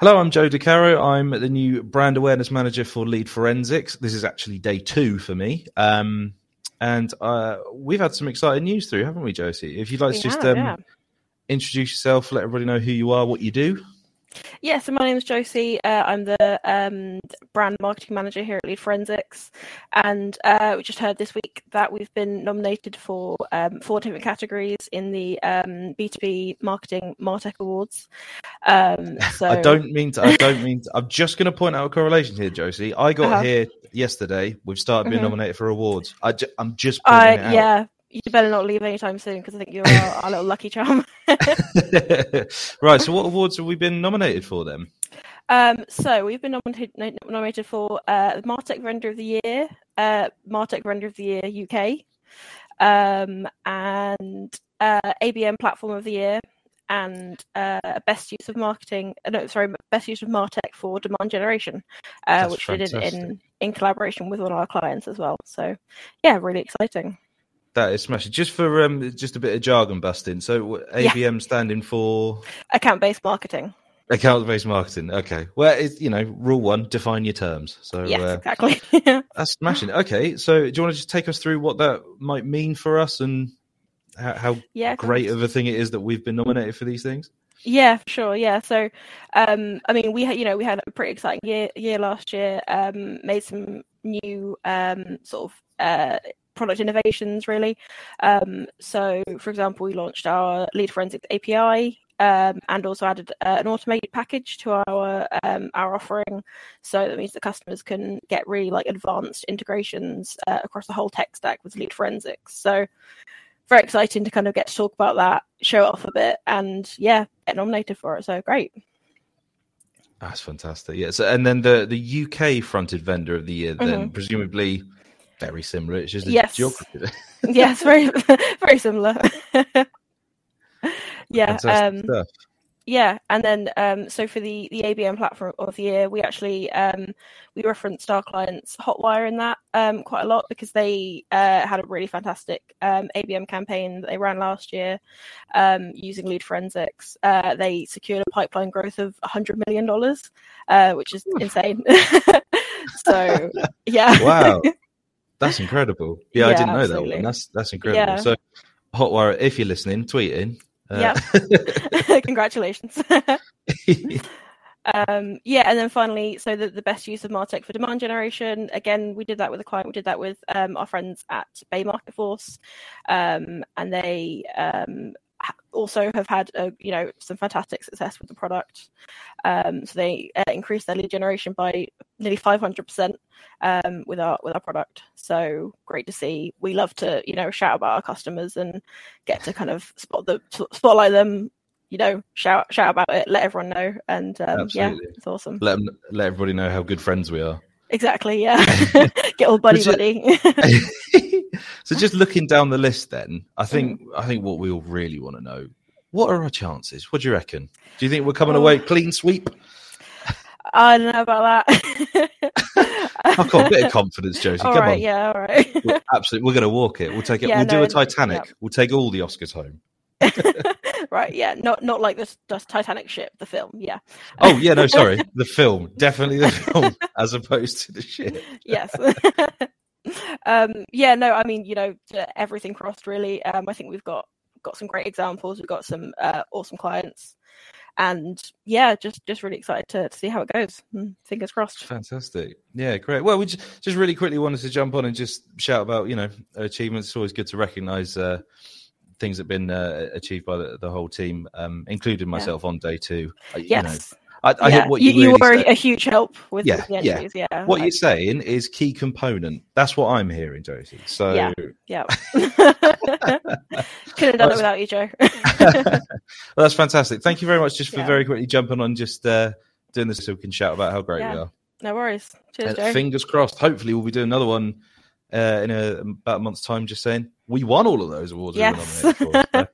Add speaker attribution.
Speaker 1: Hello, I'm Joe DeCaro. I'm the new brand awareness manager for Lead Forensics. This is actually day two for me. Um, and uh, we've had some exciting news through, haven't we, Josie? If you'd like
Speaker 2: We
Speaker 1: to just
Speaker 2: have,
Speaker 1: um,
Speaker 2: yeah.
Speaker 1: introduce yourself, let everybody know who you are, what you do.
Speaker 2: Yeah, so my name is Josie. Uh, I'm the um, brand marketing manager here at Lead Forensics, and uh, we just heard this week that we've been nominated for um, four different categories in the um, B2B Marketing Martech Awards. Um, so
Speaker 1: I don't mean to. I don't mean. To, I'm just going to point out a correlation here, Josie. I got
Speaker 2: Uh-huh.
Speaker 1: here yesterday. We've started being
Speaker 2: Mhm.
Speaker 1: nominated for awards. I ju- I'm just pointing
Speaker 2: I
Speaker 1: it out.
Speaker 2: yeah, you better not leave anytime soon because I think you're our, our little lucky charm.
Speaker 1: right. So, what awards have we been nominated for then?
Speaker 2: Um, so we've been nominated, nominated for uh, Martech Vendor of the Year, uh, Martech Vendor of the Year UK, um, and uh, ABM Platform of the Year, and uh, Best Use of Marketing. Uh, no, sorry, Best Use of Martech for Demand Generation, uh, which we did in in collaboration with one of our clients as well. So yeah, really exciting.
Speaker 1: That is smashing. Just for um, just a bit of jargon busting. So, what-
Speaker 2: Yeah.
Speaker 1: ABM standing for
Speaker 2: Account based marketing.
Speaker 1: account based marketing. Okay. Well, it's you know, rule one: define your terms. So,
Speaker 2: yes,
Speaker 1: uh,
Speaker 2: exactly.
Speaker 1: That's smashing. Okay, so do you want to just take us through what that might mean for us and how, how
Speaker 2: yeah,
Speaker 1: great of a thing it is that we've been nominated for these things?
Speaker 2: Yeah, for sure. Yeah. So, um, I mean, we had, you know, we had a pretty exciting year year last year. Um, made some new um, sort of uh, product innovations, really. Um, so, for example, we launched our Lead Forensics API. Um, and also added uh, an automated package to our um, our offering, so that means that customers can get really like advanced integrations uh, across the whole tech stack with Lead Forensics. So, very exciting to kind of get to talk about that, show off a bit, and yeah, get nominated for it. So great.
Speaker 1: That's fantastic. Yeah. So, and then the the UK fronted vendor of the year, then
Speaker 2: Mhm.
Speaker 1: presumably very similar. It's just a
Speaker 2: Yes.
Speaker 1: geography.
Speaker 2: yes, very very similar. yeah, um,
Speaker 1: stuff.
Speaker 2: yeah, and then um, so for the the ABM platform of the year, we actually um, we referenced our clients Hotwire in that um, quite a lot because they uh, had a really fantastic um, ABM campaign that they ran last year um, using Lead Forensics. Uh, they secured a pipeline growth of hundred million dollars, uh, which is insane. so yeah,
Speaker 1: Wow. That's incredible. Yeah, I didn't know that one. That's that's incredible.
Speaker 2: Yeah.
Speaker 1: So Hotwire, if you're listening, tweet in. Uh,
Speaker 2: Congratulations. um, yeah, and then finally, so the, the best use of Martech for demand generation. Again, we did that with a client. We did that with um, our friends at Bay Market Force, um, and they um, also have had a, you know some fantastic success with the product. Um, so they uh, increased their lead generation by nearly five hundred percent um, with our with our product. So great to see. We love to you know shout about our customers and get to kind of spot the spotlight them. You know, shout shout about it, let everyone know, and um, yeah, it's awesome.
Speaker 1: let 'em- let everybody know how good friends we are.
Speaker 2: Exactly, yeah. get all buddy buddy.
Speaker 1: so just looking down the list then i think
Speaker 2: Mm-hmm.
Speaker 1: i think what we all really want to know what are our chances what do you reckon do you think we're coming
Speaker 2: Oh.
Speaker 1: away clean sweep
Speaker 2: I don't know about that.
Speaker 1: i've got a bit of confidence josie
Speaker 2: All
Speaker 1: come
Speaker 2: right,
Speaker 1: on
Speaker 2: yeah, all right.
Speaker 1: We're absolutely we're going to walk it we'll take it
Speaker 2: Yeah,
Speaker 1: we'll do a titanic
Speaker 2: yeah.
Speaker 1: we'll take all the oscars home
Speaker 2: right, yeah, not not like this, this Titanic ship, the film. Yeah,
Speaker 1: oh yeah no sorry the film definitely the film as opposed to the ship.
Speaker 2: yes. um, yeah, no, I mean, you know, everything crossed really. Um, I think we've got got some great examples. We've got some uh, awesome clients, and yeah, just just really excited to, to see how it goes. Mm, Fingers crossed.
Speaker 1: Fantastic. Yeah, great. Well, we just, just really quickly wanted to jump on and just shout about, you know, achievements. It's always good to recognize uh, things that have been uh, achieved by the, the whole team, um, including myself on day two. You know,
Speaker 2: Yes,
Speaker 1: I, I
Speaker 2: yeah.
Speaker 1: hear what
Speaker 2: you,
Speaker 1: you,
Speaker 2: you
Speaker 1: really
Speaker 2: were a huge help with
Speaker 1: Yeah,
Speaker 2: the
Speaker 1: yeah.
Speaker 2: entries. Yeah,
Speaker 1: What
Speaker 2: I-
Speaker 1: you're saying is key component. That's what I'm hearing, Josie. So,
Speaker 2: Yeah. Yeah. Couldn't have done it without you, Joe.
Speaker 1: well, that's fantastic. Thank you very much just for
Speaker 2: Yeah.
Speaker 1: very quickly jumping on, just uh, doing this so we can shout about how great
Speaker 2: Yeah.
Speaker 1: we are.
Speaker 2: no worries. Cheers, Joe.
Speaker 1: fingers crossed. Hopefully, we'll be doing another one uh, in a, about a month's time. Just saying, we won all of those awards. we
Speaker 2: Yes.
Speaker 1: so